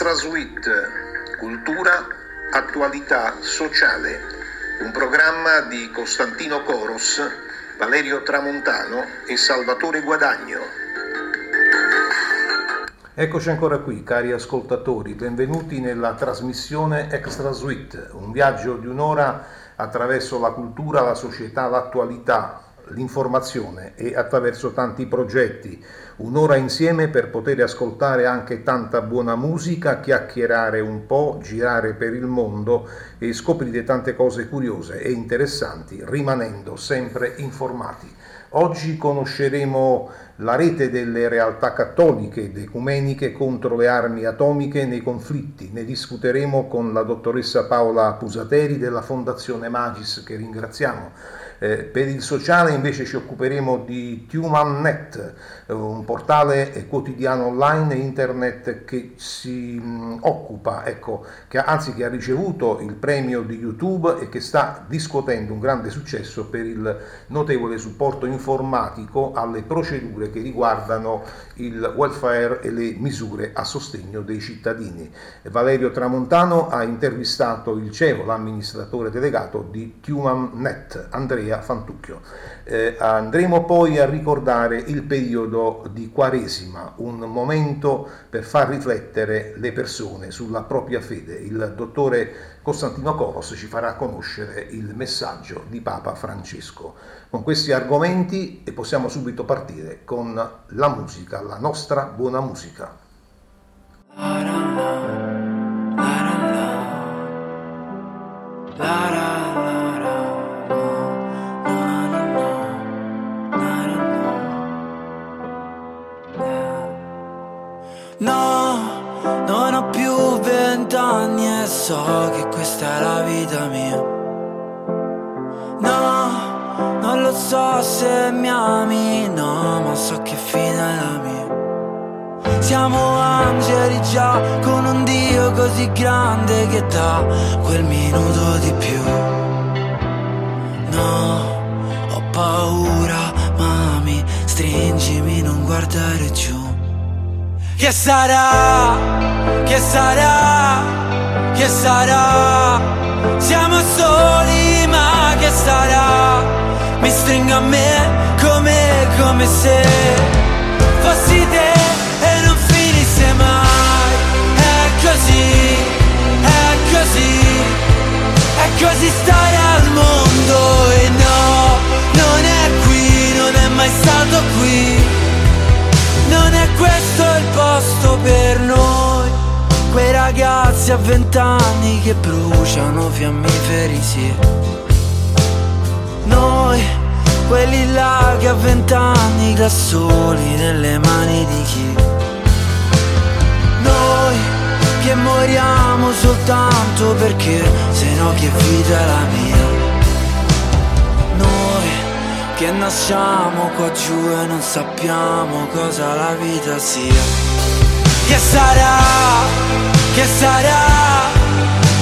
Extra Suite, cultura, attualità sociale, un programma di Costantino Coros, Valerio Tramontano e Salvatore Guadagno. Eccoci ancora qui, cari ascoltatori, benvenuti nella trasmissione Extra Suite, un viaggio di un'ora attraverso la cultura, la società, l'attualità, l'informazione e attraverso tanti progetti. Un'ora insieme per poter ascoltare anche tanta buona musica, chiacchierare un po', girare per il mondo e scoprire tante cose curiose e interessanti, rimanendo sempre informati. Oggi conosceremo la rete delle realtà cattoliche ed ecumeniche contro le armi atomiche nei conflitti. Ne discuteremo con la dottoressa Paola Pusateri della Fondazione Magis, che ringraziamo. Eh, per il sociale invece ci occuperemo di TumanNet, un portale quotidiano online internet che si mm, occupa, ecco, che anzi che ha ricevuto il premio di YouTube e che sta discuotendo un grande successo per il notevole supporto informatico alle procedure che riguardano il welfare e le misure a sostegno dei cittadini. Valerio Tramontano ha intervistato il CEO, l'amministratore delegato di Andrea Andrea Fantucchio. Eh, andremo poi a ricordare il periodo di Quaresima, un momento per far riflettere le persone sulla propria fede. Il dottore Costantino Coros ci farà conoscere il messaggio di Papa Francesco. Con questi argomenti possiamo subito partire con la musica, la nostra buona musica. Così grande che dà quel minuto di più. No, ho paura, mami, stringimi, non guardare giù. Che sarà? Che sarà? Che sarà? Siamo soli ma che sarà? Mi stringo a me come, come se fossi te così stare al mondo e no, non è qui, non è mai stato qui. Non è questo il posto per noi. Quei ragazzi a vent'anni che bruciano fiammiferi, sì. Noi, quelli là che a vent'anni da soli nelle mani di chi che moriamo soltanto perché se no che vita è la mia. Che nasciamo qua giù e non sappiamo cosa la vita sia. Che sarà, che sarà,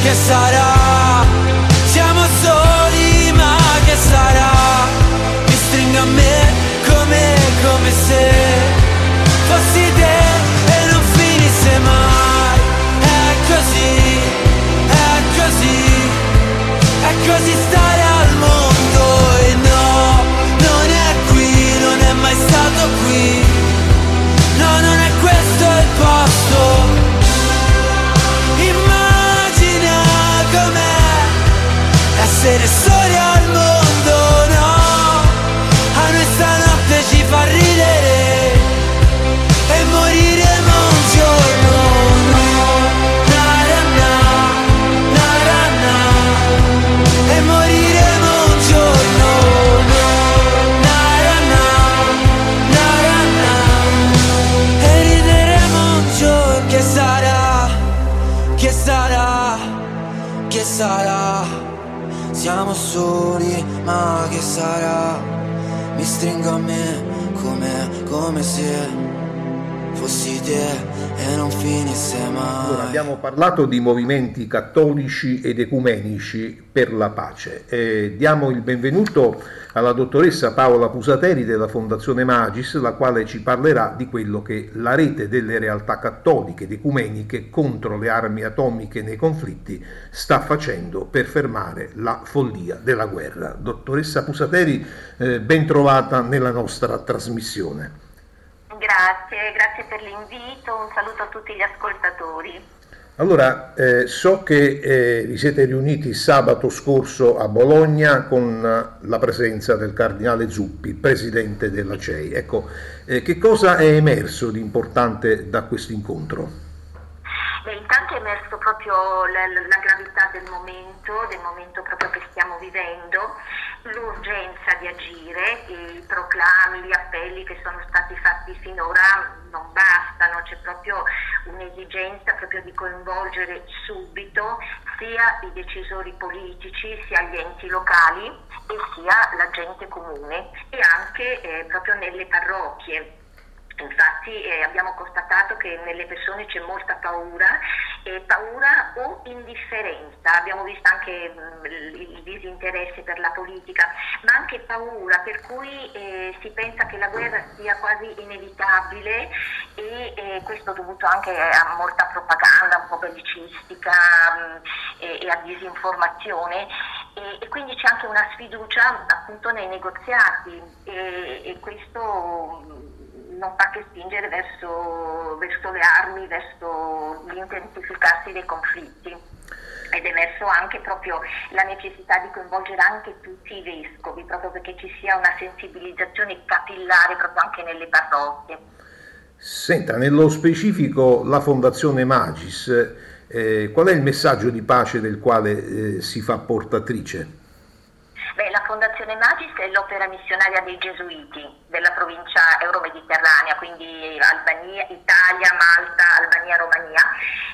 che sarà, siamo soli ma che sarà, mi stringo a me come, come se di movimenti cattolici ed ecumenici per la pace. E diamo il benvenuto alla dottoressa Paola Pusateri della Fondazione Magis, la quale ci parlerà di quello che la rete delle realtà cattoliche ed ecumeniche contro le armi atomiche nei conflitti sta facendo per fermare la follia della guerra. Dottoressa Pusateri, eh, ben trovata nella nostra trasmissione. Grazie, grazie per l'invito, un saluto a tutti gli ascoltatori. Allora, eh, so che eh, vi siete riuniti sabato scorso a Bologna con la presenza del cardinale Zuppi, presidente della CEI. Ecco, eh, che cosa è emerso di importante da questo incontro? Beh, intanto è emerso proprio la, la, gravità del momento, del momento proprio che stiamo vivendo, l'urgenza di agire, i proclami, gli appelli che sono stati fatti finora non bastano, c'è proprio un'esigenza proprio di coinvolgere subito sia i decisori politici, sia gli enti locali e sia la gente comune e anche eh, proprio nelle parrocchie Infatti eh, abbiamo constatato che nelle persone c'è molta paura, eh, paura o indifferenza, abbiamo visto anche mh, mm, il disinteresse per la politica, ma anche paura per cui eh, si pensa che la guerra sia quasi inevitabile e questo dovuto anche a molta propaganda un po' bellicistica mh, mm, e, e, a disinformazione. E, e, quindi c'è anche una sfiducia appunto nei negoziati e, e questo non fa che spingere verso, verso le armi, verso l'intensificarsi dei conflitti ed è emerso anche proprio la necessità di coinvolgere anche tutti i vescovi, proprio perché ci sia una sensibilizzazione capillare proprio anche nelle parrocchie. Senta, nello specifico la Fondazione Magis, eh, qual è il messaggio di pace del quale eh, si fa portatrice? Beh, la Fondazione Magis è l'opera missionaria dei Gesuiti della provincia euromediterranea, quindi Albania, Italia, Malta, Albania, Romania,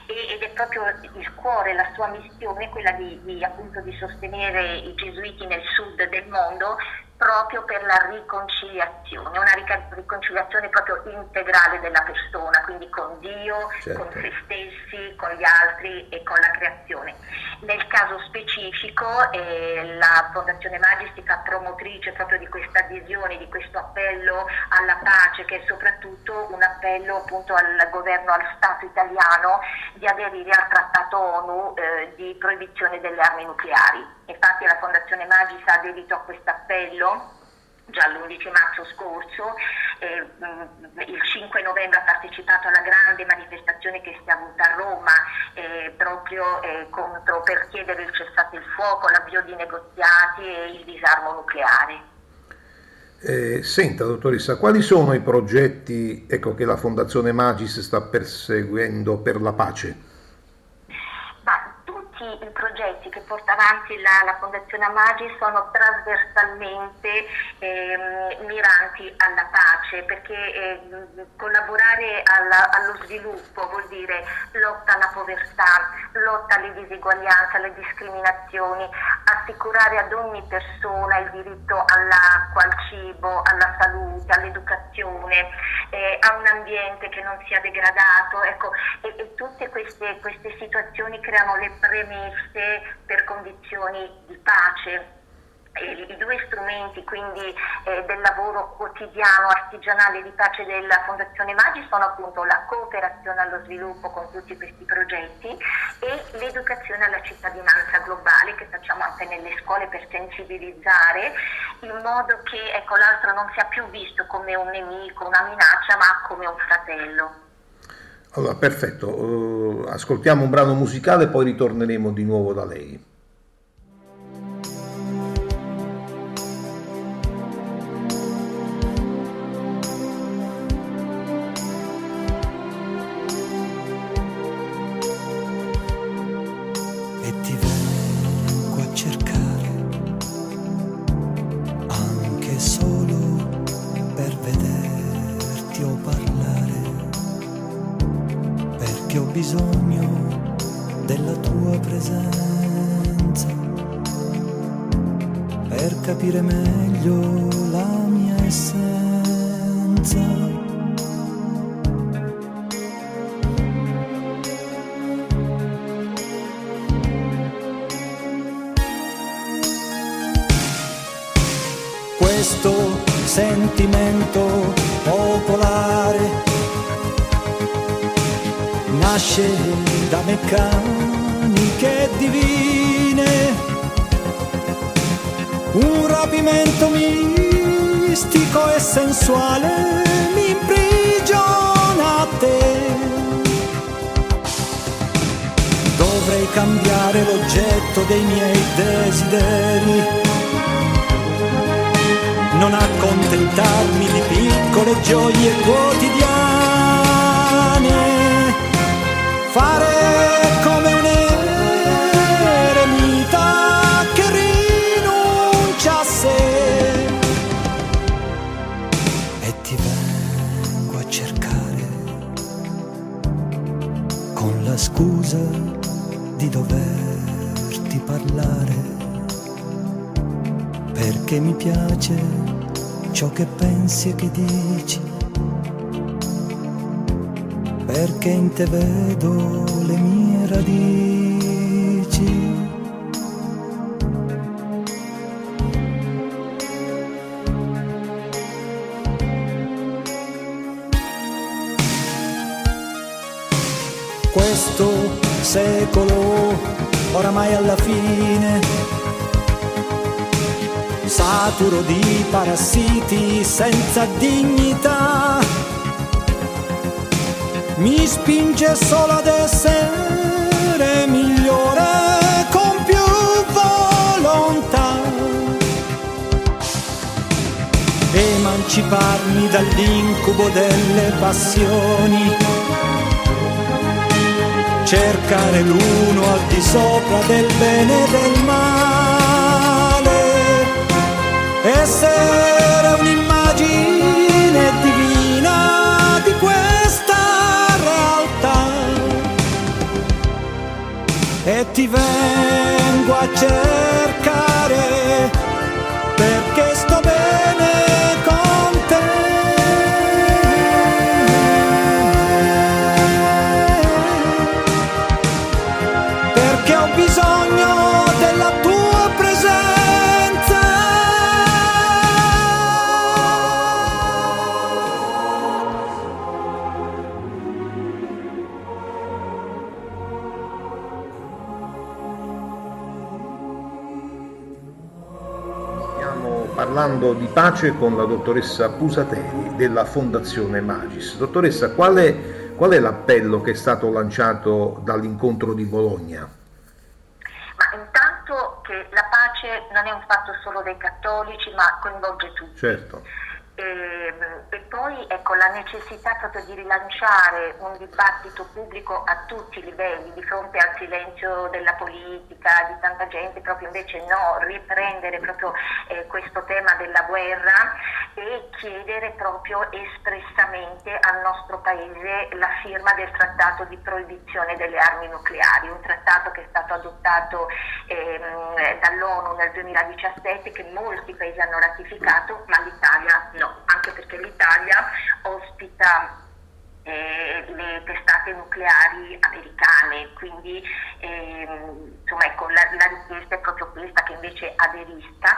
ed è proprio il cuore, la sua missione, quella di, di, appunto, di sostenere i Gesuiti nel sud del mondo proprio per la riconciliazione, una riconciliazione proprio integrale della persona, quindi con Dio, certo. con se stessi, con gli altri e con la creazione. Nel caso specifico eh, la Fondazione Maggi si fa promotrice proprio di questa adesione, di questo appello alla pace, che è soprattutto un appello appunto al governo, al Stato italiano di aderire al Trattato ONU eh, proibizione delle armi nucleari. Infatti la Fondazione Magis ha aderito a questo appello già l'11 marzo scorso, eh, il 5 novembre ha partecipato alla grande manifestazione che si è avuta a Roma eh, proprio eh, contro, per chiedere il cessate il fuoco, l'avvio di negoziati e il disarmo nucleare. Eh, senta dottoressa, quali sono i progetti ecco, che la Fondazione Magis sta perseguendo per la pace? I progetti che porta avanti la, la Fondazione Amagi sono trasversalmente eh, miranti alla pace, perché eh, collaborare alla, allo sviluppo vuol dire lotta alla povertà, lotta alle diseguaglianze, alle discriminazioni, assicurare ad ogni persona il diritto all'acqua, al cibo, alla salute, all'educazione, eh, a un ambiente che non sia degradato. Ecco, e, e tutte queste, queste situazioni creano le premesse messe per condizioni di pace. I due strumenti quindi eh, del lavoro quotidiano artigianale di pace della Fondazione Maggi sono appunto la cooperazione allo sviluppo con tutti questi progetti e l'educazione alla cittadinanza globale che facciamo anche nelle scuole per sensibilizzare in modo che ecco, l'altro non sia più visto come un nemico, una minaccia ma come un fratello. Allora, perfetto, uh, ascoltiamo un brano musicale e poi ritorneremo di nuovo da lei. che ho bisogno della tua presenza per capire meglio la mia essenza. Nasce da meccaniche divine, un rapimento mistico e sensuale mi imprigiona a te. Dovrei cambiare l'oggetto dei miei desideri. Non accontentarmi di piccole gioie quotidiane, fare come un eremita che rinuncia a sé e ti vengo a cercare con la scusa di doverti parlare perché mi piace ciò che pensi e che dici, perché in te vedo le mie radici. Questo secolo oramai alla fine saturo di parassiti senza dignità. Mi spinge solo ad essere migliore con più volontà. Emanciparmi dall'incubo delle passioni. Cercare l'uno al di sopra del bene e del male essere ti vengo a cercare perché sto bene con parlando di pace con la dottoressa Pusateri della Fondazione Magis. Dottoressa, qual è, qual è l'appello che è stato lanciato dall'incontro di Bologna? Ma intanto che la pace non è un fatto solo dei cattolici, ma coinvolge tutti. Certo e, ehm, e, poi ecco, la necessità proprio di rilanciare un dibattito pubblico a tutti i livelli di fronte al silenzio della politica, di tanta gente, proprio invece no, riprendere proprio eh, questo tema della guerra e chiedere proprio espressamente al nostro Paese la firma del trattato di proibizione delle armi nucleari, un trattato che è stato adottato ehm, dall'ONU nel 2017 che molti paesi hanno ratificato ma l'Italia no anche perché l'Italia ospita eh, le testate nucleari americane, quindi ehm, insomma, ecco, la, la, richiesta è proprio questa che invece aderisca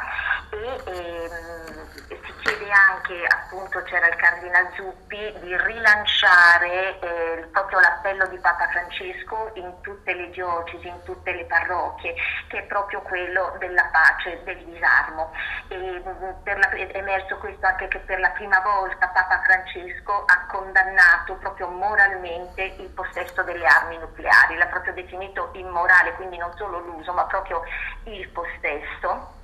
e ehm, si chiede anche, appunto c'era il Cardinal Zuppi, di rilanciare eh, proprio l'appello di Papa Francesco in tutte le diocesi, in tutte le parrocchie, che è proprio quello della pace, del disarmo. E, la, è emerso questo anche che per la prima volta Papa Francesco ha condannato proprio moralmente il possesso delle armi nucleari, l'ha proprio definito immorale, quindi non solo l'uso, ma proprio il possesso.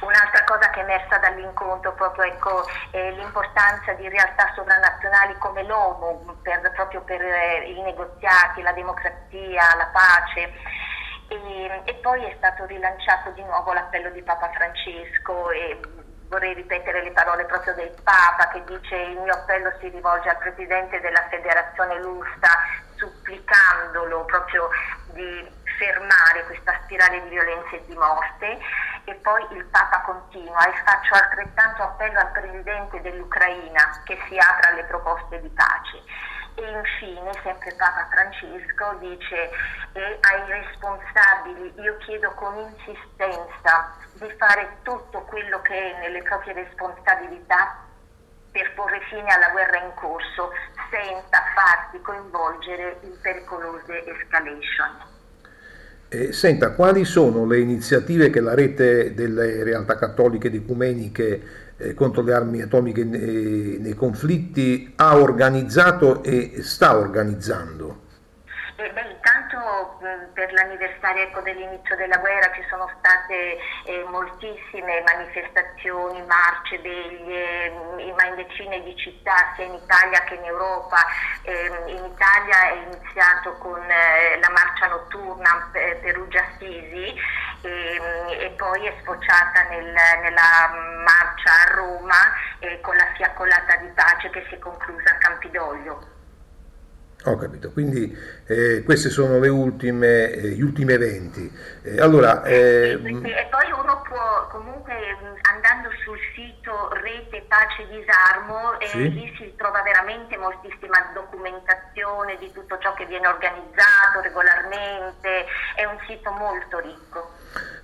Un'altra cosa che è emersa dall'incontro proprio ecco, è l'importanza di realtà sovranazionali come l'ONU per, proprio per eh, i negoziati, la democrazia, la pace. E, e, poi è stato rilanciato di nuovo l'appello di Papa Francesco e vorrei ripetere le parole proprio del Papa che dice il mio appello si rivolge al Presidente della Federazione Lusta supplicandolo proprio di fermare questa spirale di violenza e di morte. E poi il Papa continua e faccio altrettanto appello al Presidente dell'Ucraina che si apra alle proposte di pace E infine, sempre Papa Francesco dice e ai responsabili io chiedo con insistenza di fare tutto quello che è nelle proprie responsabilità per porre fine alla guerra in corso senza farsi coinvolgere in pericolose escalation. Eh, senta, quali sono le iniziative che la rete delle realtà cattoliche ed ecumeniche eh, contro le armi atomiche nei, nei conflitti ha organizzato e sta organizzando? Eh, beh, per l'anniversario ecco, dell'inizio della guerra ci sono state eh, moltissime manifestazioni, marce, veglie, ma in decine di città sia in Italia che in Europa. Eh, in Italia è iniziato con eh, la marcia notturna per Perugia-Assisi e, e, poi è sfociata nel, nella marcia a Roma eh, con la fiaccolata di pace che si è conclusa a Campidoglio. Ho capito, quindi eh, questi sono ultime, eh, gli ultimi eventi. Eh, allora, e poi uno può comunque andando sul sito Rete Pace Disarmo sì? lì si trova veramente moltissima documentazione di tutto ciò che viene organizzato regolarmente, è un sito molto ricco.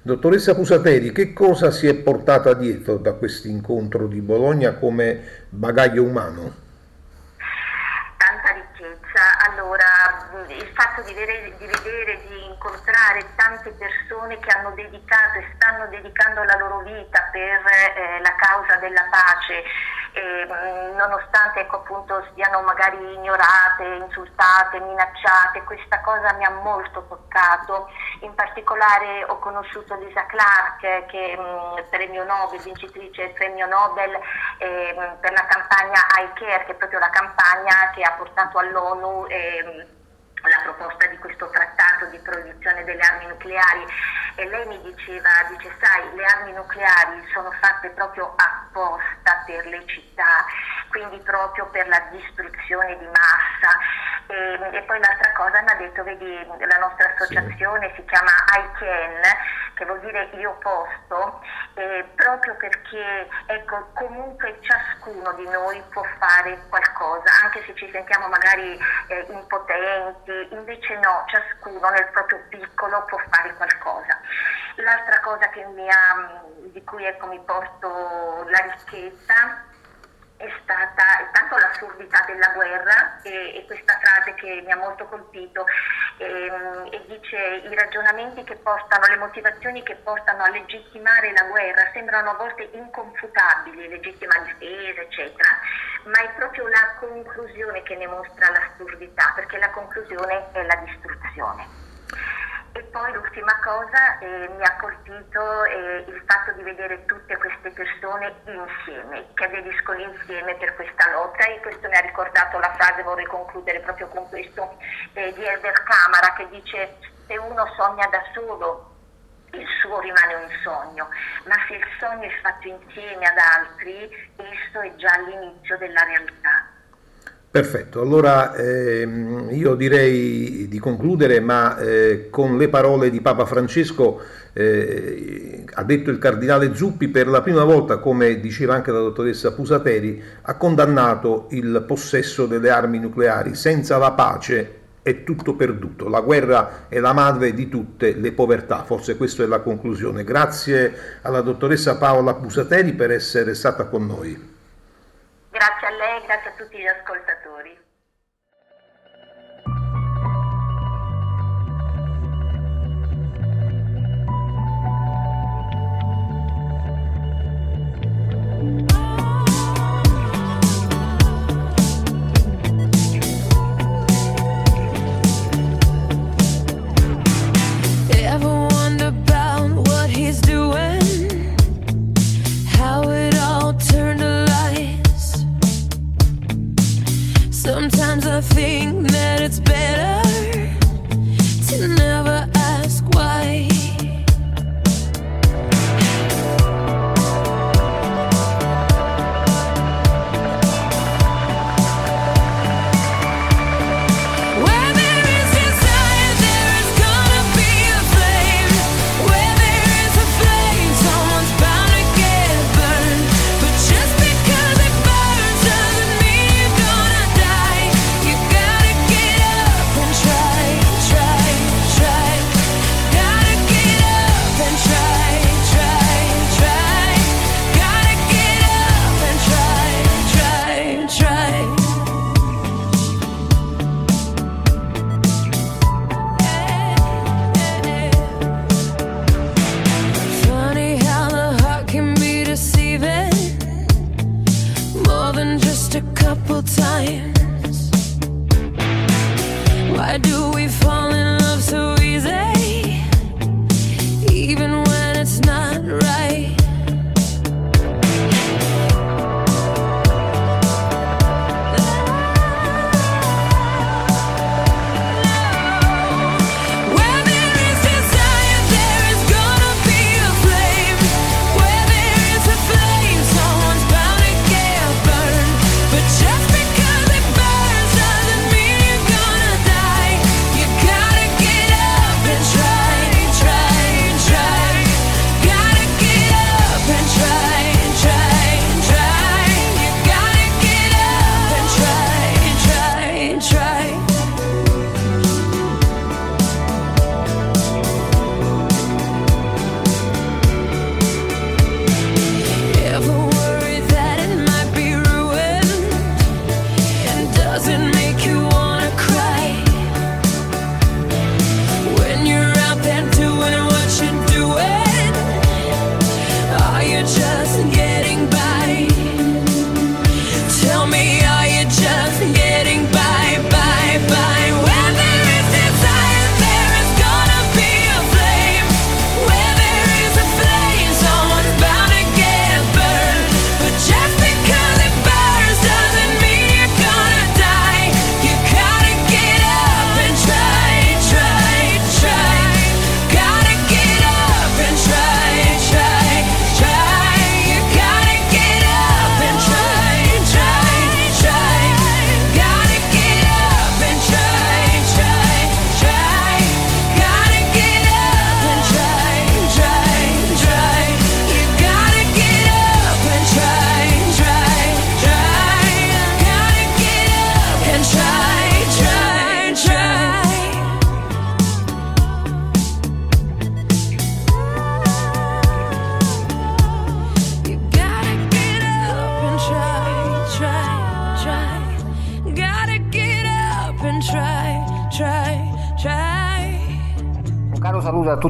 Dottoressa Pusateri, che cosa si è portata dietro da questo incontro di Bologna come bagaglio umano? that Allora, il fatto di vedere, di vedere, di incontrare tante persone che hanno dedicato e stanno dedicando la loro vita per eh, la causa della pace, eh, nonostante ecco, appunto, siano magari ignorate, insultate, minacciate, questa cosa mi ha molto toccato. In particolare ho conosciuto Lisa Clark, che mh, premio Nobel, vincitrice del premio Nobel eh, per la campagna iCare, che è proprio la campagna che ha portato all'ONU eh, la proposta di questo trattato di proibizione delle armi nucleari e lei mi diceva, dice sai, le armi nucleari sono fatte proprio apposta per le città, quindi proprio per la distruzione di massa. E, e poi l'altra cosa mi ha detto, vedi, la nostra associazione si chiama ICANN, che vuol dire io posto, eh, proprio perché ecco, comunque ciascuno di noi può fare qualcosa, anche se ci sentiamo magari eh, impotenti, invece no, ciascuno nel proprio piccolo può fare qualcosa. L'altra cosa ha, di cui ecco, mi porto la ricchezza è stata intanto l'assurdità della guerra e, e, questa frase che mi ha molto colpito e, ehm, e, dice i ragionamenti che portano, le motivazioni che portano a legittimare la guerra sembrano a volte inconfutabili, legittima difesa eccetera, ma è proprio la conclusione che ne mostra l'assurdità perché la conclusione è la distruzione. E poi l'ultima cosa eh, mi ha colpito eh, il fatto di vedere tutte queste persone insieme, che aderiscono insieme per questa lotta e questo mi ha ricordato la frase, vorrei concludere proprio con questo, eh, di Elder Camara che dice se uno sogna da solo il suo rimane un sogno, ma se il sogno è fatto insieme ad altri, esso è già l'inizio della realtà. Perfetto, allora ehm, io direi di concludere, ma eh, con le parole di Papa Francesco, eh, ha detto il cardinale Zuppi, per la prima volta, come diceva anche la dottoressa Pusateri, ha condannato il possesso delle armi nucleari. Senza la pace è tutto perduto, la guerra è la madre di tutte le povertà, forse questa è la conclusione. Grazie alla dottoressa Paola Pusateri per essere stata con noi. Grazie a lei, grazie a tutti gli ascoltatori. Some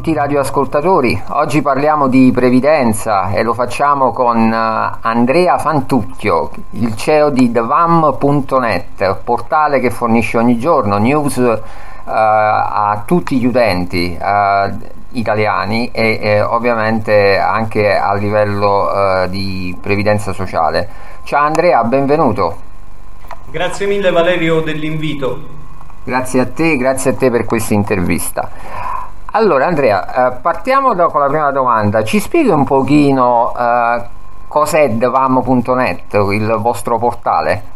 tutti i radioascoltatori. Oggi parliamo di previdenza e lo facciamo con eh, Andrea Fantucchio, il CEO di thevam.net, portale che fornisce ogni giorno news eh, a tutti gli utenti eh, italiani e eh, ovviamente anche a livello eh, di previdenza sociale. Ciao Andrea, benvenuto. Grazie mille Valerio dell'invito. Grazie a te, grazie a te per questa intervista. Allora Andrea, eh, partiamo da- con la prima domanda. Ci spieghi un pochino eh, cos'è thevam.net, il vostro portale?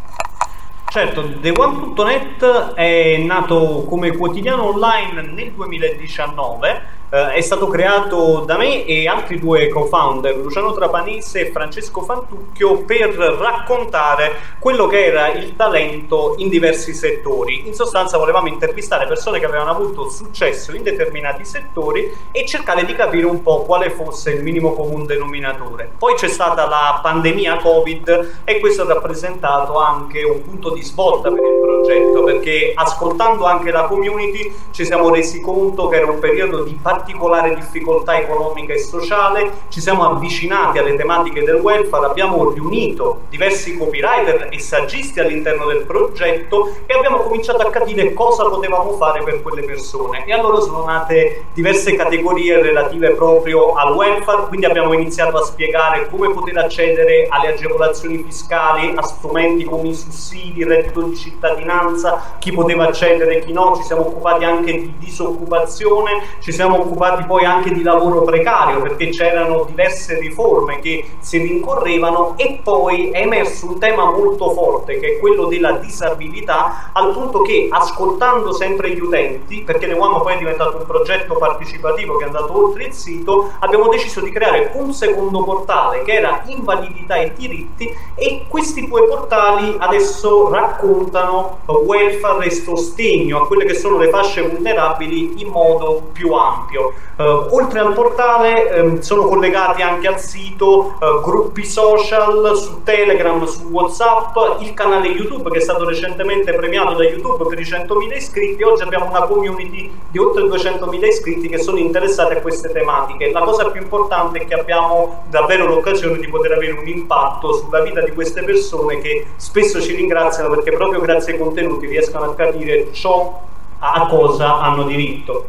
Certo, TheOne.net è nato come quotidiano online nel 2019, eh, è stato creato da me e altri due co-founder, Luciano Trapanese e Francesco Fantucchio, per raccontare quello che era il talento in diversi settori. In sostanza volevamo intervistare persone che avevano avuto successo in determinati settori e cercare di capire un po' quale fosse il minimo comune denominatore. Poi c'è stata la pandemia Covid e questo ha rappresentato anche un punto di svolta per il progetto perché ascoltando anche la community ci siamo resi conto che era un periodo di particolare difficoltà economica e sociale, ci siamo avvicinati alle tematiche del welfare, abbiamo riunito diversi copywriter e saggisti all'interno del progetto e abbiamo cominciato a capire cosa potevamo fare per quelle persone. E allora sono nate diverse categorie relative proprio al welfare, quindi abbiamo iniziato a spiegare come poter accedere alle agevolazioni fiscali, a strumenti come i sussidi, il reddito di cittadinanza, chi poteva accedere, chi no, ci siamo occupati anche di disoccupazione, ci siamo occupati poi anche di lavoro precario perché c'erano diverse riforme che si rincorrevano e poi è emerso un tema molto forte che è quello della disabilità al punto che ascoltando sempre gli utenti, perché ne One poi è diventato un progetto partecipativo che è andato oltre il sito, abbiamo deciso di creare un secondo portale che era invalidità e diritti e questi due portali adesso raccontano welfare e sostegno a quelle che sono le fasce vulnerabili in modo più ampio. Esempio. Uh, oltre al portale um, sono collegati anche al sito uh, gruppi social su Telegram, su Whatsapp, il canale YouTube che è stato recentemente premiato da YouTube per i 100.000 iscritti. Oggi abbiamo una community di oltre 200.000 iscritti che sono interessati a queste tematiche. La cosa più importante è che abbiamo davvero l'occasione di poter avere un impatto sulla vita di queste persone che spesso ci ringraziano perché proprio grazie ai contenuti riescono a capire ciò a cosa hanno diritto.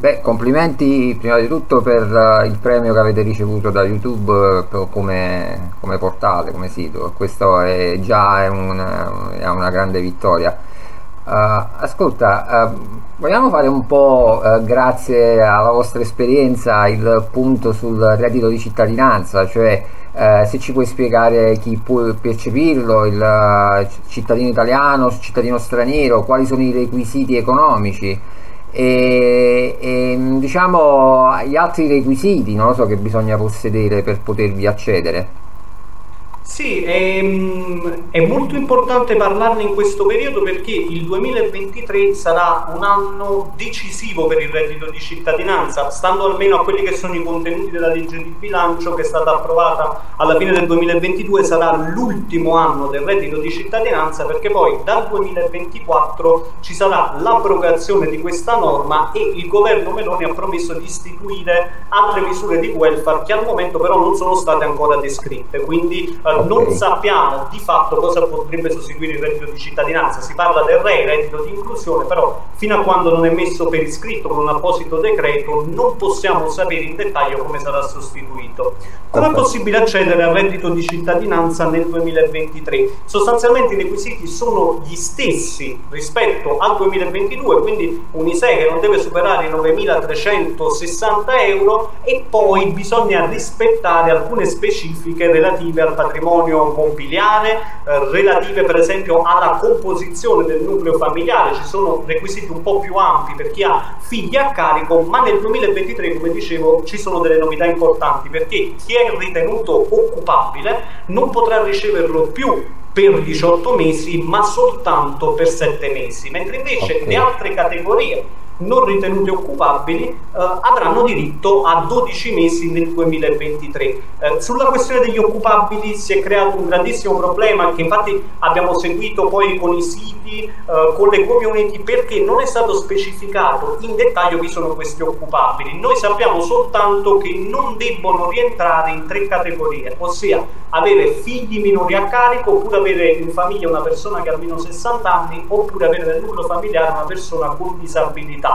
Beh, complimenti prima di tutto per uh, il premio che avete ricevuto da YouTube uh, come, come, portale, come sito. Questo è già è una, è una grande vittoria. Uh, ascolta, vogliamo fare un po', grazie alla vostra esperienza, il punto sul reddito di cittadinanza, cioè se ci puoi spiegare chi può percepirlo, il cittadino italiano, il cittadino straniero, quali sono i requisiti economici e, e diciamo gli altri requisiti non so che bisogna possedere per potervi accedere sì, è, ehm, è, molto importante parlarne in questo periodo perché il 2023 sarà un anno decisivo per il reddito di cittadinanza, stando almeno a quelli che sono i contenuti della legge di bilancio che è stata approvata alla fine del 2022, sarà l'ultimo anno del reddito di cittadinanza perché poi dal 2024 ci sarà l'abrogazione di questa norma e il governo Meloni ha promesso di istituire altre misure di welfare che al momento però non sono state ancora descritte. Quindi non sappiamo di fatto cosa potrebbe sostituire il reddito di cittadinanza. Si parla del RE, reddito di inclusione, però fino a quando non è messo per iscritto con un apposito decreto non possiamo sapere in dettaglio come sarà sostituito. Come è possibile accedere al reddito di cittadinanza nel 2023? Sostanzialmente i requisiti sono gli stessi rispetto al 2022, quindi un ISEE che non deve superare i 9.360 euro e poi bisogna rispettare alcune specifiche relative al patrimonio patrimonio mobiliare, eh, relative per esempio alla composizione del nucleo familiare, ci sono requisiti un po' più ampi per chi ha figli a carico, ma nel 2023 come dicevo ci sono delle novità importanti perché chi è ritenuto occupabile non potrà riceverlo più per 18 mesi ma soltanto per 7 mesi, mentre invece okay. le altre categorie non ritenuti occupabili eh, avranno diritto a 12 mesi nel 2023. Eh, sulla questione degli occupabili si è creato un grandissimo problema che infatti abbiamo seguito poi con i siti, eh, con le community, perché non è stato specificato in dettaglio chi sono questi occupabili. Noi sappiamo soltanto che non debbono rientrare in tre categorie, ossia avere figli minori a carico, oppure avere in famiglia una persona che ha almeno 60 anni, oppure avere nel nucleo familiare una persona con disabilità.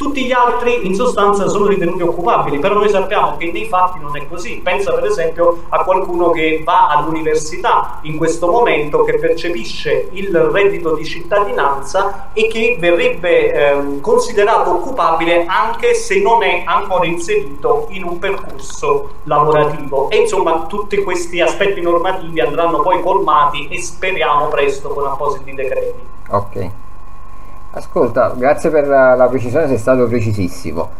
Tutti gli altri in sostanza sono ritenuti occupabili, però noi sappiamo che nei fatti non è così. Pensa per esempio a qualcuno che va all'università in questo momento, che percepisce il reddito di cittadinanza e che verrebbe eh, considerato occupabile anche se non è ancora inserito in un percorso lavorativo. E insomma tutti questi aspetti normativi andranno poi colmati e speriamo presto con appositi decreti. Ok. Ascolta, grazie per la, la precisione, sei stato precisissimo.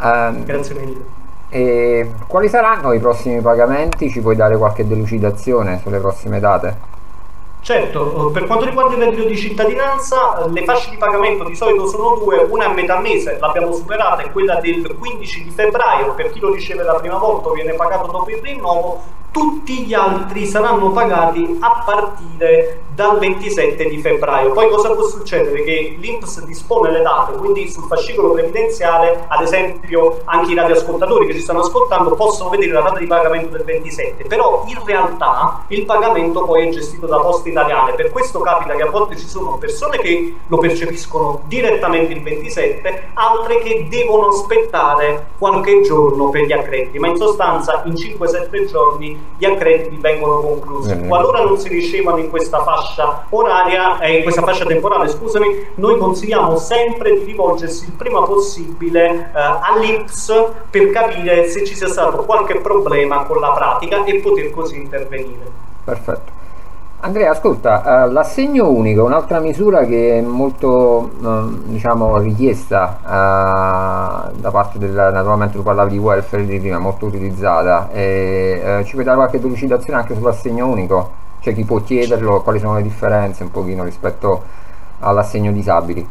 Um, grazie mille. E quali saranno i prossimi pagamenti? Ci puoi dare qualche delucidazione sulle prossime date? Certo, per quanto riguarda il reddito di cittadinanza, le fasce di pagamento di solito sono due, una a metà mese, l'abbiamo superata, è quella del 15 di febbraio, per chi lo riceve la prima volta viene pagato dopo il rinnovo, tutti gli altri saranno pagati a partire dal 27 di febbraio. Poi cosa può succedere? Che l'Inps dispone le date, quindi sul fascicolo previdenziale, ad esempio, anche i radioascoltatori che ci stanno ascoltando possono vedere la data di pagamento del 27, però in realtà il pagamento poi è gestito da Poste Italiane. Per questo capita che a volte ci sono persone che lo percepiscono direttamente il 27, altre che devono aspettare qualche giorno per gli accrediti, ma in sostanza in 5-7 giorni gli accrediti vengono conclusi. Mm. Qualora non si ricevano in questa fascia oraria, eh, in questa fascia temporale, scusami, noi consigliamo sempre di rivolgersi il prima possibile eh, all'IPS per capire se ci sia stato qualche problema con la pratica e poter così intervenire. Perfetto. Andrea, ascolta, uh, l'assegno unico è un'altra misura che è molto uh, diciamo, richiesta uh, da parte del, naturalmente tu parlavi di welfare di prima, molto utilizzata. E, ci puoi dare qualche delucidazione anche sull'assegno unico? Cioè chi può chiederlo, quali sono le differenze un pochino rispetto all'assegno disabili?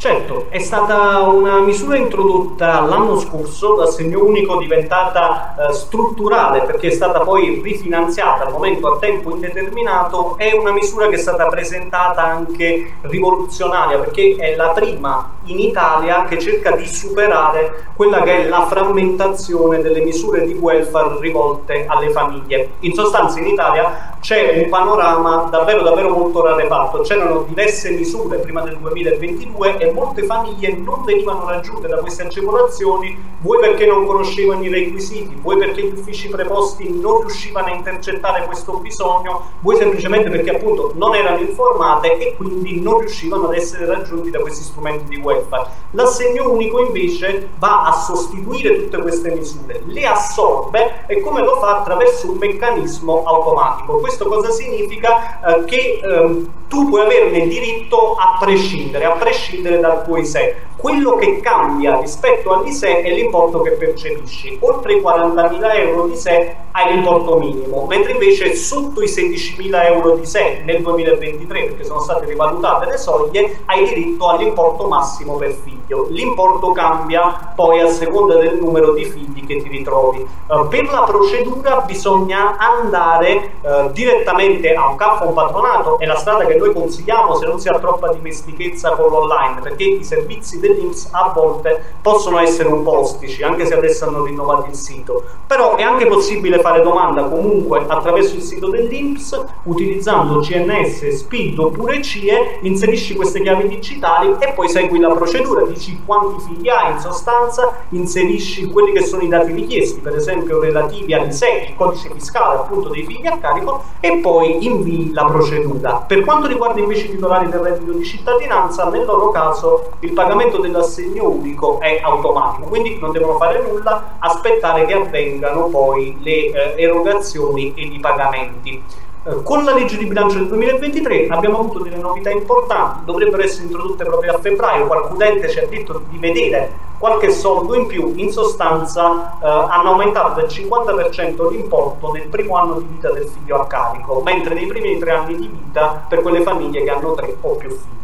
Certo, è stata una misura introdotta l'anno scorso, l'assegno unico diventata eh, strutturale perché è stata poi rifinanziata al momento a tempo indeterminato, è una misura che è stata presentata anche rivoluzionaria perché è la prima in Italia che cerca di superare quella che è la frammentazione delle misure di welfare rivolte alle famiglie. In sostanza in Italia c'è un panorama davvero davvero molto rarefatto, c'erano diverse misure prima del 2022 e molte famiglie non venivano raggiunte da queste agevolazioni, vuoi perché non conoscevano i requisiti, vuoi perché gli uffici preposti non riuscivano a intercettare questo bisogno, vuoi semplicemente perché appunto non erano informate e quindi non riuscivano ad essere raggiunti da questi strumenti di welfare. L'assegno unico invece va a sostituire tutte queste misure, le assorbe e come lo fa attraverso un meccanismo automatico. Questo cosa significa? Eh, che eh, tu puoi averne diritto a prescindere, a prescindere dal tuo ISE. Quello che cambia rispetto all'ISE è l'importo che percepisci. Oltre i 40.000 euro di SE hai l'importo minimo, mentre invece sotto i 16.000 euro di SE nel 2023, perché sono state rivalutate le soglie, hai diritto all'importo massimo per figlio. L'importo cambia poi a seconda del numero di figli che ti ritrovi. Uh, per la procedura bisogna andare uh, direttamente a un CAF patronato, è la strada che noi consigliamo se non si ha troppa dimestichezza con l'online, perché i servizi dell'Inps a volte possono essere un po' ostici, anche se adesso hanno rinnovato il sito. Però è anche possibile fare domanda comunque attraverso il sito dell'Inps, utilizzando CNS, SPID oppure CIE, inserisci queste chiavi digitali e poi segui la procedura, dici quanti figli hai in sostanza, inserisci quelli che sono i dati richiesti, per esempio relativi all'ISEE, il codice fiscale appunto dei figli a carico, e poi invii la procedura. Per quanto riguarda invece i titolari del reddito di cittadinanza, nel loro caso il pagamento dell'assegno unico è automatico, quindi non devono fare nulla, aspettare che avvengano poi le eh, erogazioni e i pagamenti. Con la legge di bilancio del 2023 abbiamo avuto delle novità importanti, dovrebbero essere introdotte proprio a febbraio, qualcun ente ci ha detto di vedere qualche soldo in più, in sostanza eh, hanno aumentato del 50% l'importo nel primo anno di vita del figlio a carico, mentre nei primi tre anni di vita per quelle famiglie che hanno tre o più figli.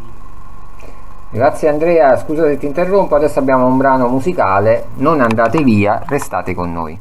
Grazie Andrea, scusa se ti interrompo, adesso abbiamo un brano musicale, non andate via, restate con noi.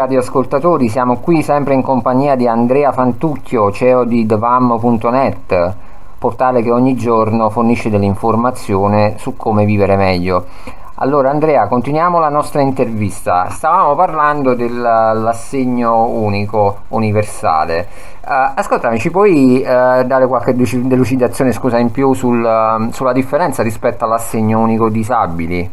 radioascoltatori, siamo qui sempre in compagnia di Andrea Fantucchio, CEO di TheVam.net, portale che ogni giorno fornisce dell'informazione su come vivere meglio. Allora Andrea, continuiamo la nostra intervista. Stavamo parlando dell'assegno unico universale. Uh, ascoltami, ci puoi uh, dare qualche delucidazione scusa, in più sul, uh, sulla differenza rispetto all'assegno unico disabili?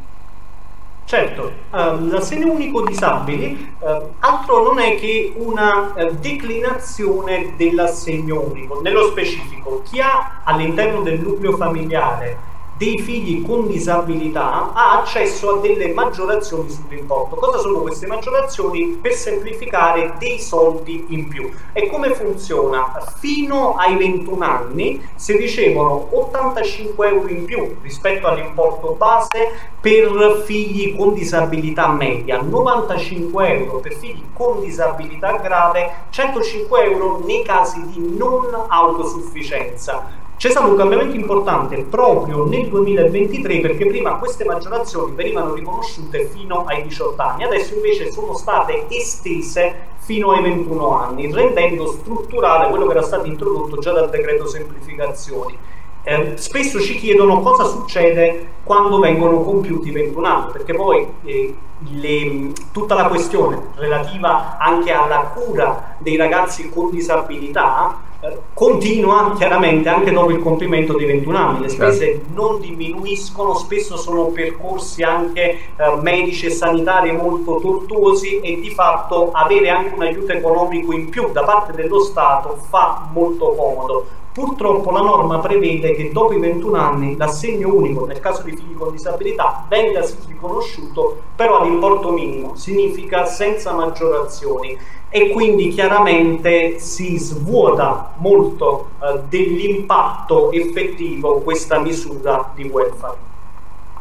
Certo, um, l'assegno unico disabili uh, altro non è che una uh, declinazione dell'assegno unico. Nello specifico, chi ha all'interno del nucleo familiare dei figli con disabilità ha accesso a delle maggiorazioni sull'importo. Cosa sono queste maggiorazioni? Per semplificare dei soldi in più. E come funziona? Fino ai 21 anni si ricevono 85 euro in più rispetto all'importo base per figli con disabilità media, 95 euro per figli con disabilità grave, 105 euro nei casi di non autosufficienza. C'è stato un cambiamento importante proprio nel 2023 perché prima queste maggiorazioni venivano riconosciute fino ai 18 anni, adesso invece sono state estese fino ai 21 anni, rendendo strutturale quello che era stato introdotto già dal decreto semplificazioni. Eh, spesso ci chiedono cosa succede quando vengono compiuti 21 anni, perché poi eh, le, tutta la questione relativa anche alla cura dei ragazzi con disabilità continua chiaramente anche dopo il compimento dei 21 anni, le spese certo. non diminuiscono, spesso sono percorsi anche eh, medici e sanitari molto tortuosi e di fatto avere anche un aiuto economico in più da parte dello Stato fa molto comodo. Purtroppo la norma prevede che dopo i 21 anni l'assegno unico nel caso di figli con disabilità venga riconosciuto però all'importo minimo, significa senza maggiorazioni e quindi chiaramente si svuota molto eh, dell'impatto effettivo questa misura di welfare.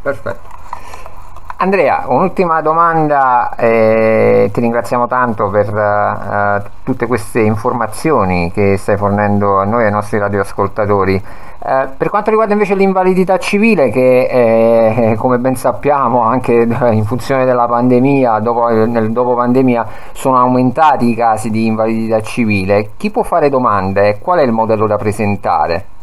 Perfetto. Andrea, un'ultima domanda, eh, ti ringraziamo tanto per uh, tutte queste informazioni che stai fornendo a noi e ai nostri radioascoltatori. Eh, per quanto riguarda invece l'invalidità civile, che eh, come ben sappiamo anche in funzione della pandemia, dopo, nel dopo pandemia sono aumentati i casi di invalidità civile, chi può fare domande? Qual è il modello da presentare?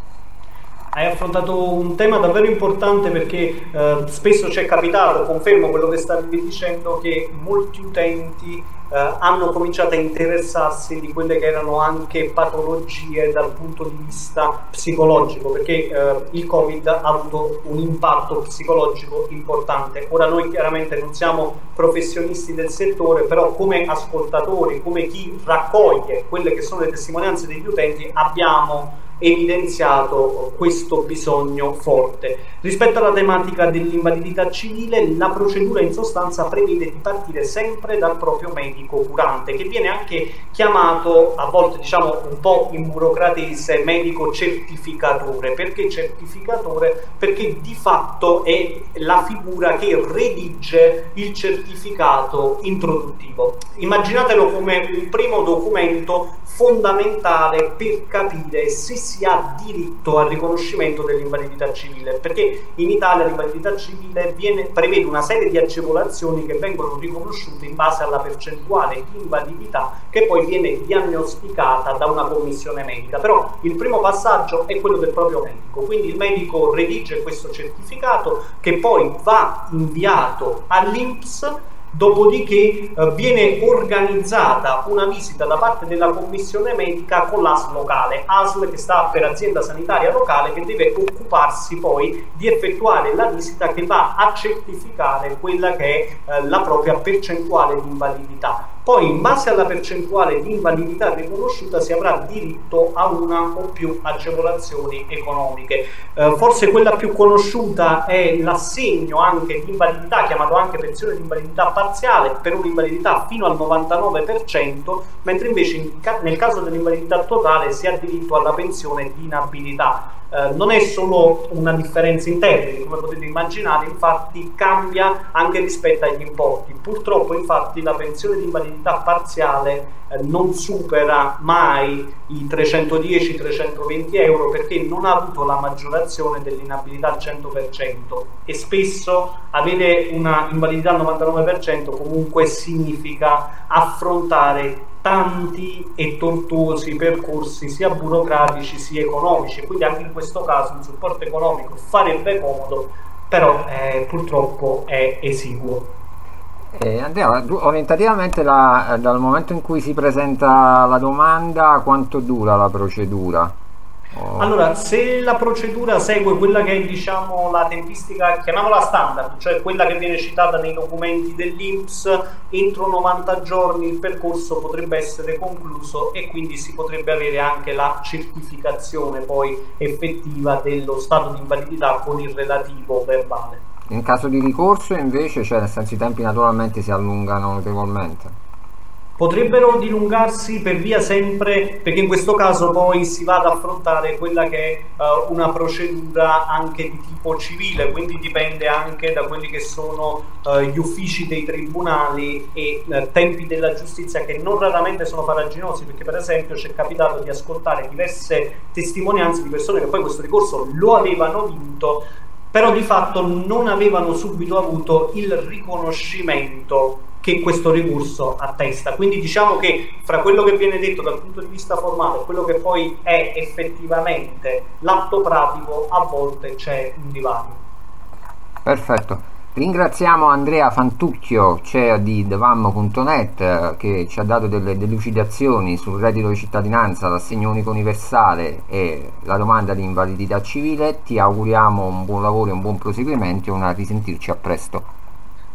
Hai affrontato un tema davvero importante perché eh, spesso ci è capitato, confermo quello che stavi dicendo, che molti utenti eh, hanno cominciato a interessarsi di quelle che erano anche patologie dal punto di vista psicologico, perché eh, il Covid ha avuto un impatto psicologico importante. Ora noi chiaramente non siamo professionisti del settore, però come ascoltatori, come chi raccoglie quelle che sono le testimonianze degli utenti, abbiamo evidenziato questo bisogno forte. Rispetto alla tematica dell'invalidità civile, la procedura in sostanza prevede di partire sempre dal proprio medico curante, che viene anche chiamato a volte diciamo un po' in burocratese medico certificatore. Perché certificatore? Perché di fatto è la figura che redige il certificato introduttivo. Immaginatelo come un primo documento fondamentale per capire se si ha diritto al riconoscimento dell'invalidità civile, perché in Italia l'invalidità civile viene, prevede una serie di agevolazioni che vengono riconosciute in base alla percentuale di invalidità che poi viene diagnosticata da una commissione medica. Però il primo passaggio è quello del proprio medico, quindi il medico redige questo certificato che poi va inviato all'INPS Dopodiché eh, viene organizzata una visita da parte della commissione medica con l'ASL locale, ASL che sta per azienda sanitaria locale che deve occuparsi poi di effettuare la visita che va a certificare quella che è eh, la propria percentuale di invalidità. Poi in base alla percentuale di invalidità riconosciuta si avrà diritto a una o più agevolazioni economiche. Eh, forse quella più conosciuta è l'assegno anche di invalidità, chiamato anche pensione di invalidità parziale, per un'invalidità fino al 99%, mentre invece nel caso dell'invalidità totale si ha diritto alla pensione di inabilità. Eh, non è solo una differenza in termini, come potete immaginare, infatti cambia anche rispetto agli importi. Purtroppo infatti la pensione di invalidità parziale eh, non supera mai i 310-320 euro perché non ha avuto la maggiorazione dell'inabilità al 100% e spesso avere una invalidità al 99% comunque significa affrontare tanti e tortuosi percorsi sia burocratici sia economici quindi anche in questo caso un supporto economico farebbe comodo però eh, purtroppo è esiguo eh, Andrea, orientativamente la, dal momento in cui si presenta la domanda quanto dura la procedura? Allora, se la procedura segue quella che è diciamo la tempistica, chiamiamola standard, cioè quella che viene citata nei documenti dell'INPS, entro 90 giorni il percorso potrebbe essere concluso e quindi si potrebbe avere anche la certificazione poi effettiva dello stato di invalidità con il relativo verbale. In caso di ricorso invece, cioè nel senso i tempi naturalmente si allungano notevolmente potrebbero dilungarsi per via sempre perché in questo caso poi si va ad affrontare quella che è uh, una procedura anche di tipo civile quindi dipende anche da quelli che sono uh, gli uffici dei tribunali e uh, tempi della giustizia che non raramente sono faraginosi perché per esempio ci è capitato di ascoltare diverse testimonianze di persone che poi questo ricorso lo avevano vinto però di fatto non avevano subito avuto il riconoscimento che questo ricorso attesta. Quindi diciamo che fra quello che viene detto dal punto di vista formale e quello che poi è effettivamente l'atto pratico, a volte c'è un divario. Perfetto. Ringraziamo Andrea Fantucchio, CEO di TheVam.net, che ci ha dato delle delucidazioni sul reddito di cittadinanza, l'assegno unico universale e la domanda di invalidità civile. Ti auguriamo un buon lavoro e un buon proseguimento e una risentirci a presto.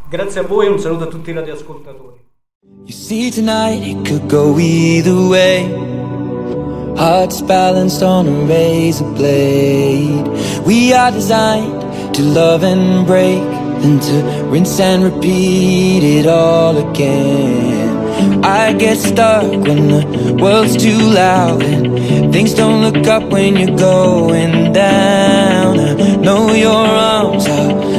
Grazie a voi e un saluto a tutti i radioascoltatori. You see tonight it could go either way. Hearts balanced on a razor blade. We are designed to love and break Then to rinse and repeat it all again. I get stuck when the world's too loud And things don't look up when you're going down. I know your arms are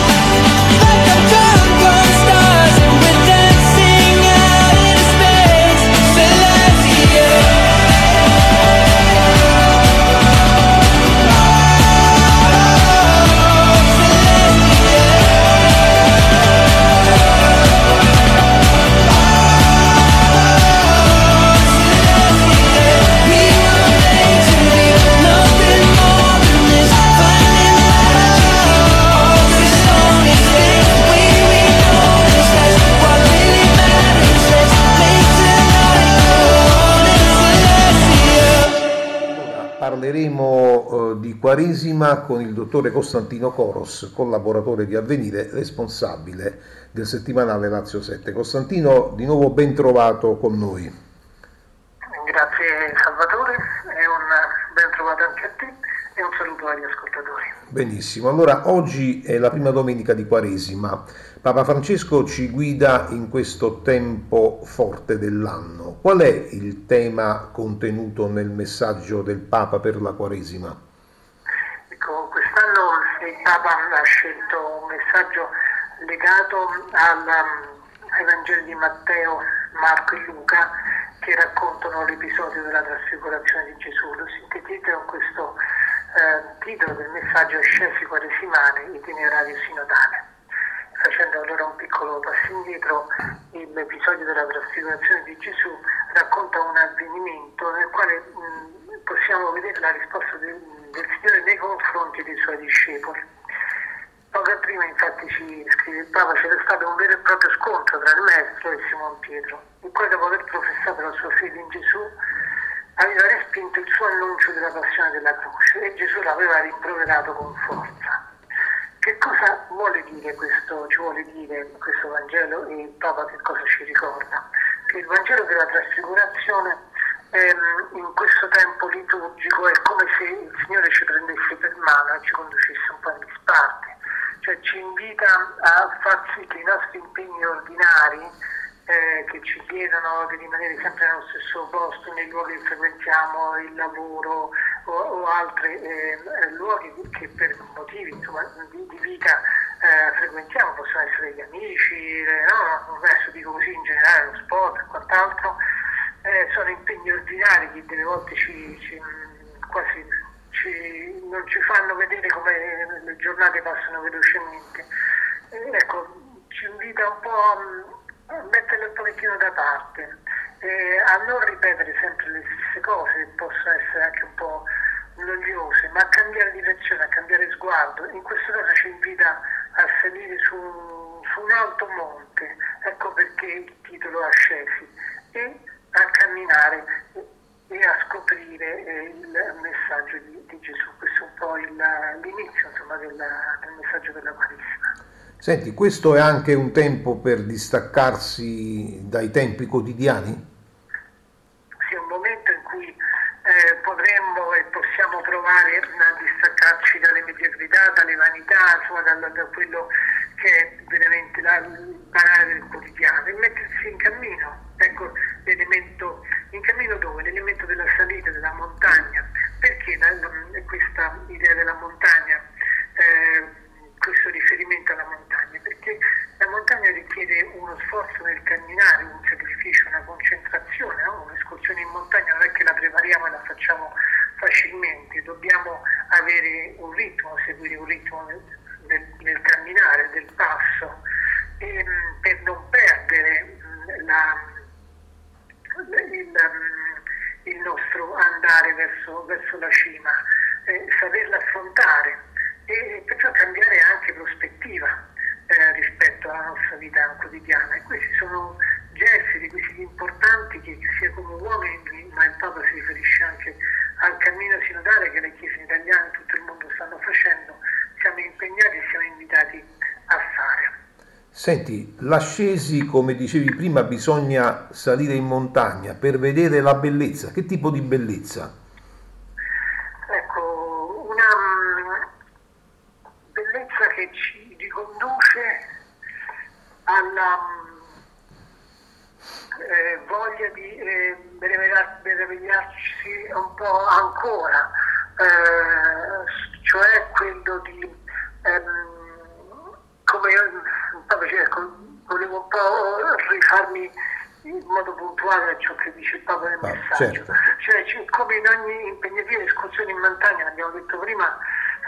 Quaresima con il dottore Costantino Coros, collaboratore di Avvenire, responsabile del settimanale Lazio 7. Costantino, di nuovo ben trovato con noi. Grazie Salvatore, e un ben trovato anche a te e un saluto agli ascoltatori. Benissimo, allora oggi è la prima domenica di Quaresima. Papa Francesco ci guida in questo tempo forte dell'anno. Qual è il tema contenuto nel messaggio del Papa per la Quaresima? Ecco, quest'anno il Papa ha scelto un messaggio legato ai Vangeli di Matteo, Marco e Luca che raccontano l'episodio della trasfigurazione di Gesù. Lo sintetizza con questo eh, titolo del messaggio Scesi quaresimale, itinerario sinodale facendo allora un piccolo passo indietro, l'episodio della trasfigurazione di Gesù racconta un avvenimento nel quale mh, possiamo vedere la risposta del, del Signore nei confronti dei suoi discepoli. Poco prima infatti ci scrive il Papa c'era stato un vero e proprio scontro tra il Maestro e Simon Pietro, il quale dopo aver professato la sua fede in Gesù aveva respinto il suo annuncio della passione della croce e Gesù l'aveva rimproverato con forza. Che cosa vuole dire questo, ci vuole dire questo Vangelo e il Papa che cosa ci ricorda? Che il Vangelo della trasfigurazione ehm, in questo tempo liturgico è come se il Signore ci prendesse per mano e ci conducesse un po' in disparte, cioè ci invita a far sì che i nostri impegni ordinari eh, che ci chiedono di rimanere sempre nello stesso posto, nei luoghi che frequentiamo, il lavoro o, o altri eh, luoghi che per motivi insomma, di, di, vita eh, frequentiamo, possono essere gli amici, no? adesso dico così in generale, lo sport e quant'altro, eh, sono impegni ordinari che delle volte ci, ci quasi ci, non ci fanno vedere come le giornate passano velocemente. ecco, ci invita un po' metterle un pochettino da parte, eh, a non ripetere sempre le stesse cose che possono essere anche un po' noiose, ma a cambiare direzione, a cambiare sguardo. In questo caso ci invita a salire su, su un alto monte, ecco perché il titolo Ascesi, e a camminare e a scoprire eh, il messaggio di, di, Gesù. Questo è un po' il, l'inizio insomma, della, del messaggio della Quaresima. Senti, questo è anche un tempo per distaccarsi dai tempi quotidiani? Sì, è un momento in cui eh, potremmo e possiamo provare a distaccarci dalle mediocrità, dalle vanità, insomma, da, da quello che è veramente la banale del quotidiano e mettersi in cammino. Ecco l'elemento, in cammino dove? L'elemento della salita, della montagna. Perché la, la, questa idea della montagna? Eh, questo riferimento alla montagna, perché la montagna richiede uno sforzo nel camminare, un sacrificio, una concentrazione, no? un'escursione in montagna non è che la prepariamo e la facciamo facilmente, dobbiamo avere un ritmo, seguire un ritmo nel, nel, nel camminare, del passo, e, ehm, per non perdere la, il, il, nostro andare verso, verso la cima, eh, saperla affrontare e perciò cambiare anche prospettiva eh, rispetto alla nostra vita quotidiana. E questi sono gesti, requisiti importanti che sia come uomini, ma il Papa si riferisce anche al cammino sinodale che le chiese italiane e tutto il mondo stanno facendo, siamo impegnati e siamo invitati. Senti, l'ascesi, come dicevi prima, bisogna salire in montagna per vedere la bellezza. Che tipo di bellezza? alla eh, voglia di eh, meravigliarsi un po' ancora, eh, cioè quello di eh, modo puntuale a ciò che dice il Papa nel Ah, messaggio. Certo. Cioè, ci- come in ogni impegnativa escursione in montagna, l'abbiamo detto prima,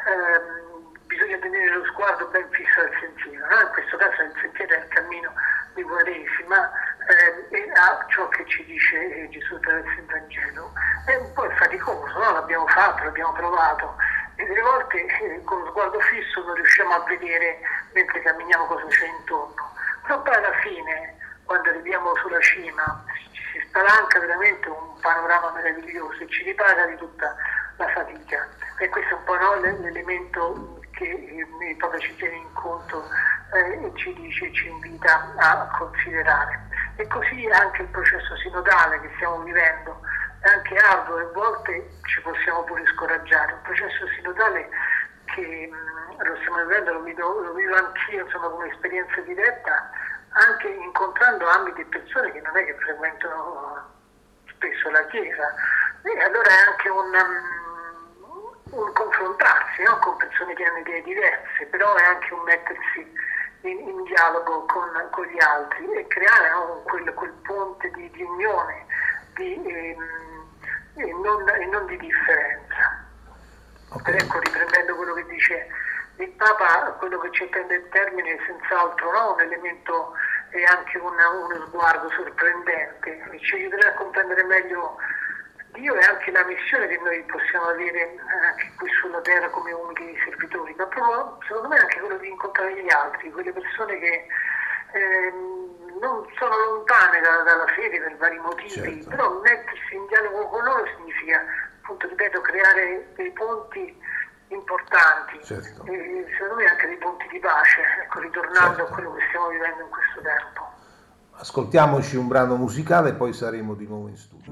ehm, bisogna tenere lo sguardo ben fisso al sentiero. no? In questo caso il sentiero è il cammino di Quaresima ehm, e a ciò che ci dice eh, Gesù attraverso il Vangelo. È un po' faticoso, no? l'abbiamo fatto, l'abbiamo provato e delle volte eh, con lo sguardo fisso non riusciamo a vedere mentre camminiamo cosa c'è intorno. Però poi alla fine, quando arriviamo sulla cima, ci si spalanca veramente un panorama meraviglioso e ci ripara di tutta la fatica. E questo è un po' no, l'elemento che eh, il Papa ci tiene in conto eh, e ci dice, ci invita a considerare. E così anche il processo sinodale che stiamo vivendo è anche arduo e a volte ci possiamo pure scoraggiare. Un processo sinodale che lo stiamo vivendo, lo vivo, lo vivo anch'io insomma, come esperienza diretta, anche incontrando ambiti e persone che non è che frequentano spesso la Chiesa. E allora è anche un, um, un confrontarsi no? con persone che hanno idee diverse, però è anche un mettersi in, in dialogo con, con gli altri e creare no? quel, quel ponte di, di unione di, ehm, e, non, e non di differenza. Ok. Ed ecco, riprendendo quello che dice il Papa, quello che ci attende il termine è senz'altro no? un elemento e anche una- uno sguardo sorprendente e ci aiuterà a comprendere meglio Dio e anche la missione che noi possiamo avere eh, anche qui sulla terra come umili servitori, ma proprio secondo me anche quello di incontrare gli altri, quelle persone che ehm, non sono lontane da- dalla fede per vari motivi, Certo. però mettersi in dialogo con loro significa, appunto, ripeto, creare dei ponti importanti, Certo. e secondo me anche dei ponti di pace, ecco, ritornando Certo. a quello che stiamo vivendo in questo tempo. Ascoltiamoci un brano musicale e poi saremo di nuovo in studio.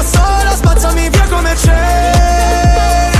da sola Spazzami via come cenere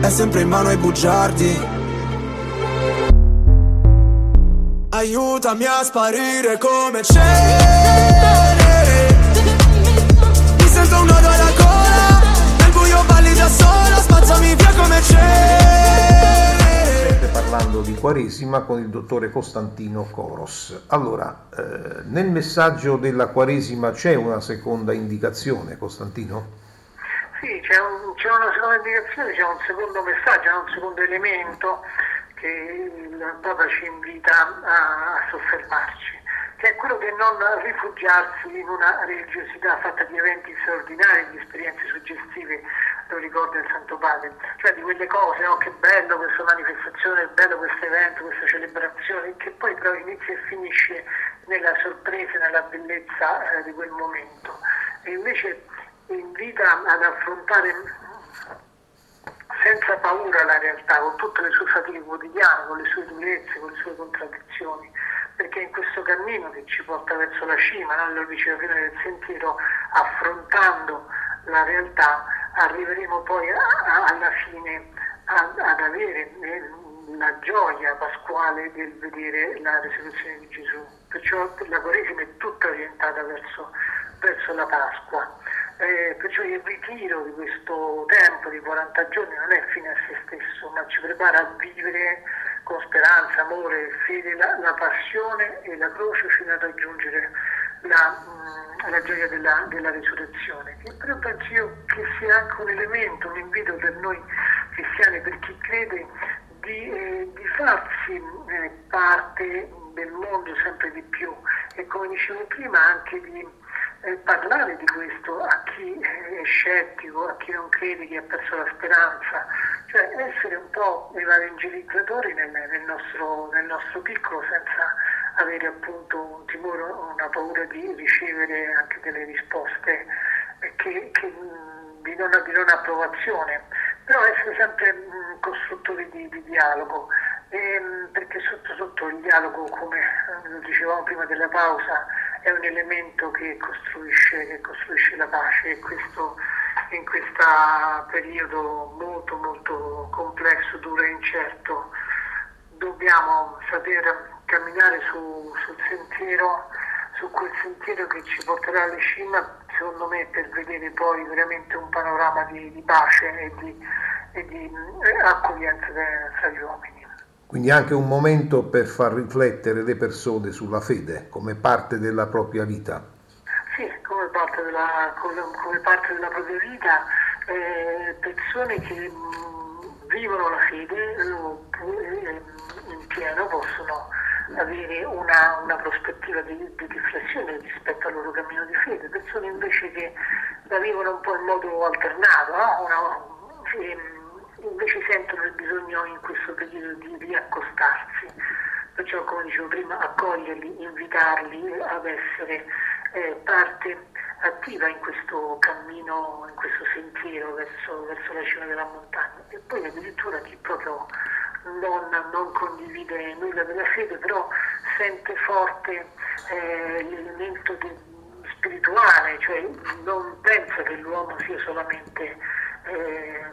è sempre in mano ai bugiardi. Aiutami a sparire come cenere. Mi sento un nodo alla gola. Nel buio balli da sola. Spazzami via come cenere. Parlando di Quaresima con il dottore Costantino Coros. Allora, eh, nel messaggio della Quaresima c'è una seconda indicazione, Costantino? Sì, c'è, un- c'è una seconda indicazione, c'è un secondo messaggio, un secondo elemento che il Papa ci invita a, a soffermarci, che è quello di non rifugiarsi in una religiosità fatta di eventi straordinari, di esperienze suggestive, lo ricorda il Santo Padre, cioè di quelle cose, oh, che bello questa manifestazione, che bello questo evento, questa celebrazione, che poi però inizia e finisce nella sorpresa, nella bellezza eh, di quel momento. E invece invita ad affrontare senza paura la realtà, con tutte le sue fatiche quotidiane, con le sue durezze, con le sue contraddizioni, perché in questo cammino che ci porta verso la cima, no? lo diceva prima del sentiero, affrontando la realtà, arriveremo poi a- a- alla fine a- ad avere eh, la gioia pasquale del vedere la risurrezione di Gesù. Perciò la Quaresima è tutta orientata verso, verso la Pasqua. Eh, perciò il ritiro di questo tempo di 40 giorni non è fine a se stesso, ma ci prepara a vivere con speranza, amore, fede la, la passione e la croce fino a raggiungere la, mm, la gioia della, della risurrezione. Che però penso io che sia anche un elemento, un invito per noi cristiani, per chi crede, di, eh, di farsi eh, parte del mondo sempre di più e come dicevo prima anche di eh, parlare di questo a chi è scettico, a chi non crede, chi ha perso la speranza, cioè essere un po' evangelizzatori nel, nel nostro, nel nostro piccolo senza avere appunto un timore o una paura di ricevere anche delle risposte che, che, di, non, di non approvazione, però essere sempre mh, costruttori di, di dialogo, ehm, perché sotto sotto il dialogo, come eh, dicevamo prima della pausa, è un elemento che costruisce, che costruisce la pace e questo in questo periodo molto molto complesso, duro e incerto dobbiamo saper camminare su, sul sentiero, su quel sentiero che ci porterà alla cima, secondo me, per vedere poi veramente un panorama di, di pace e di, e di eh, accoglienza tra gli uomini. Quindi anche un momento per far riflettere le persone sulla fede come parte della propria vita. Sì, come parte della, come, come parte della propria vita, eh, persone che mh, vivono la fede eh, eh, in pieno possono avere una, una prospettiva di, di riflessione rispetto al loro cammino di fede, persone invece che la vivono un po' in modo alternato, no? Una- ehm, invece sentono il bisogno in questo periodo di riaccostarsi. Perciò, come dicevo prima, accoglierli, invitarli ad essere eh, parte attiva in questo cammino, in questo sentiero verso, verso la cima della montagna. E poi addirittura chi proprio non, non condivide nulla della fede, però sente forte eh, l'elemento di- spirituale, cioè non pensa che l'uomo sia solamente eh,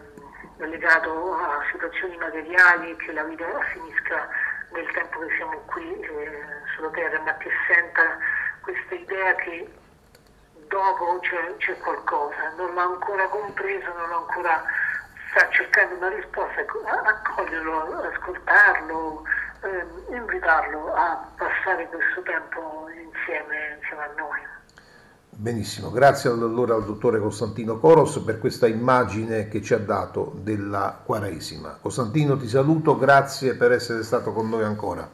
legato a situazioni materiali e che la vita finisca nel tempo che siamo qui eh, sulla terra, ma che senta questa idea che dopo c'è, c'è qualcosa, non l'ha ancora compreso, non l'ha ancora sta cercando una risposta, ecco, accoglierlo, ascoltarlo, ehm, invitarlo a passare questo tempo insieme, insieme a noi. Benissimo, grazie allora al dottore Costantino Coros per questa immagine che ci ha dato della Quaresima. Costantino ti saluto, grazie per essere stato con noi ancora.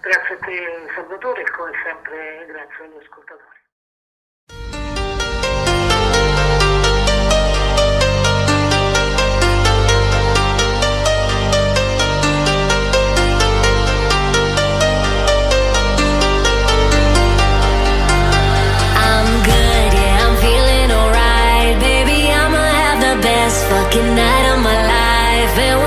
Grazie a te Salvatore e come sempre grazie agli ascoltatori. looking night of my life.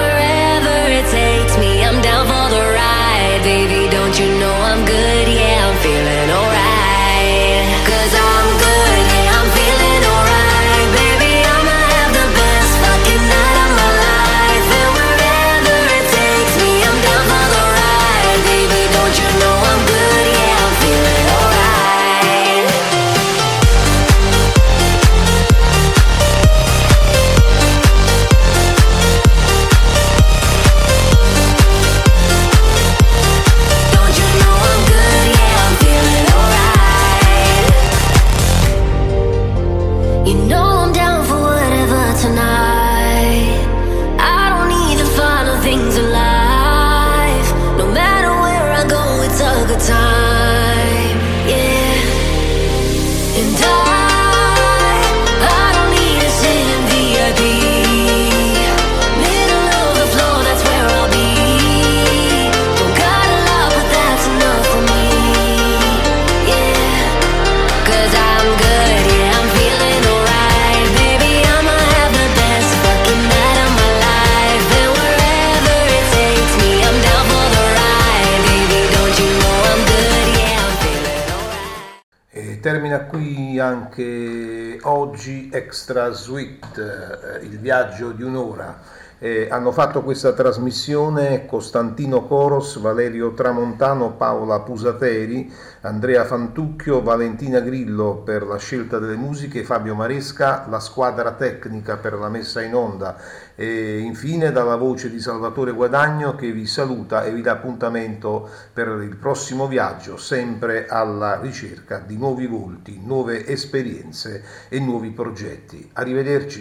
Extra Suite, eh, il viaggio di un'ora. Eh, hanno fatto questa trasmissione Costantino Coros, Valerio Tramontano, Paola Pusateri, Andrea Fantucchio, Valentina Grillo per la scelta delle musiche, Fabio Maresca, la squadra tecnica per la messa in onda e infine dalla voce di Salvatore Guadagno che vi saluta e vi dà appuntamento per il prossimo viaggio, sempre alla ricerca di nuovi volti, nuove esperienze e nuovi progetti. Arrivederci.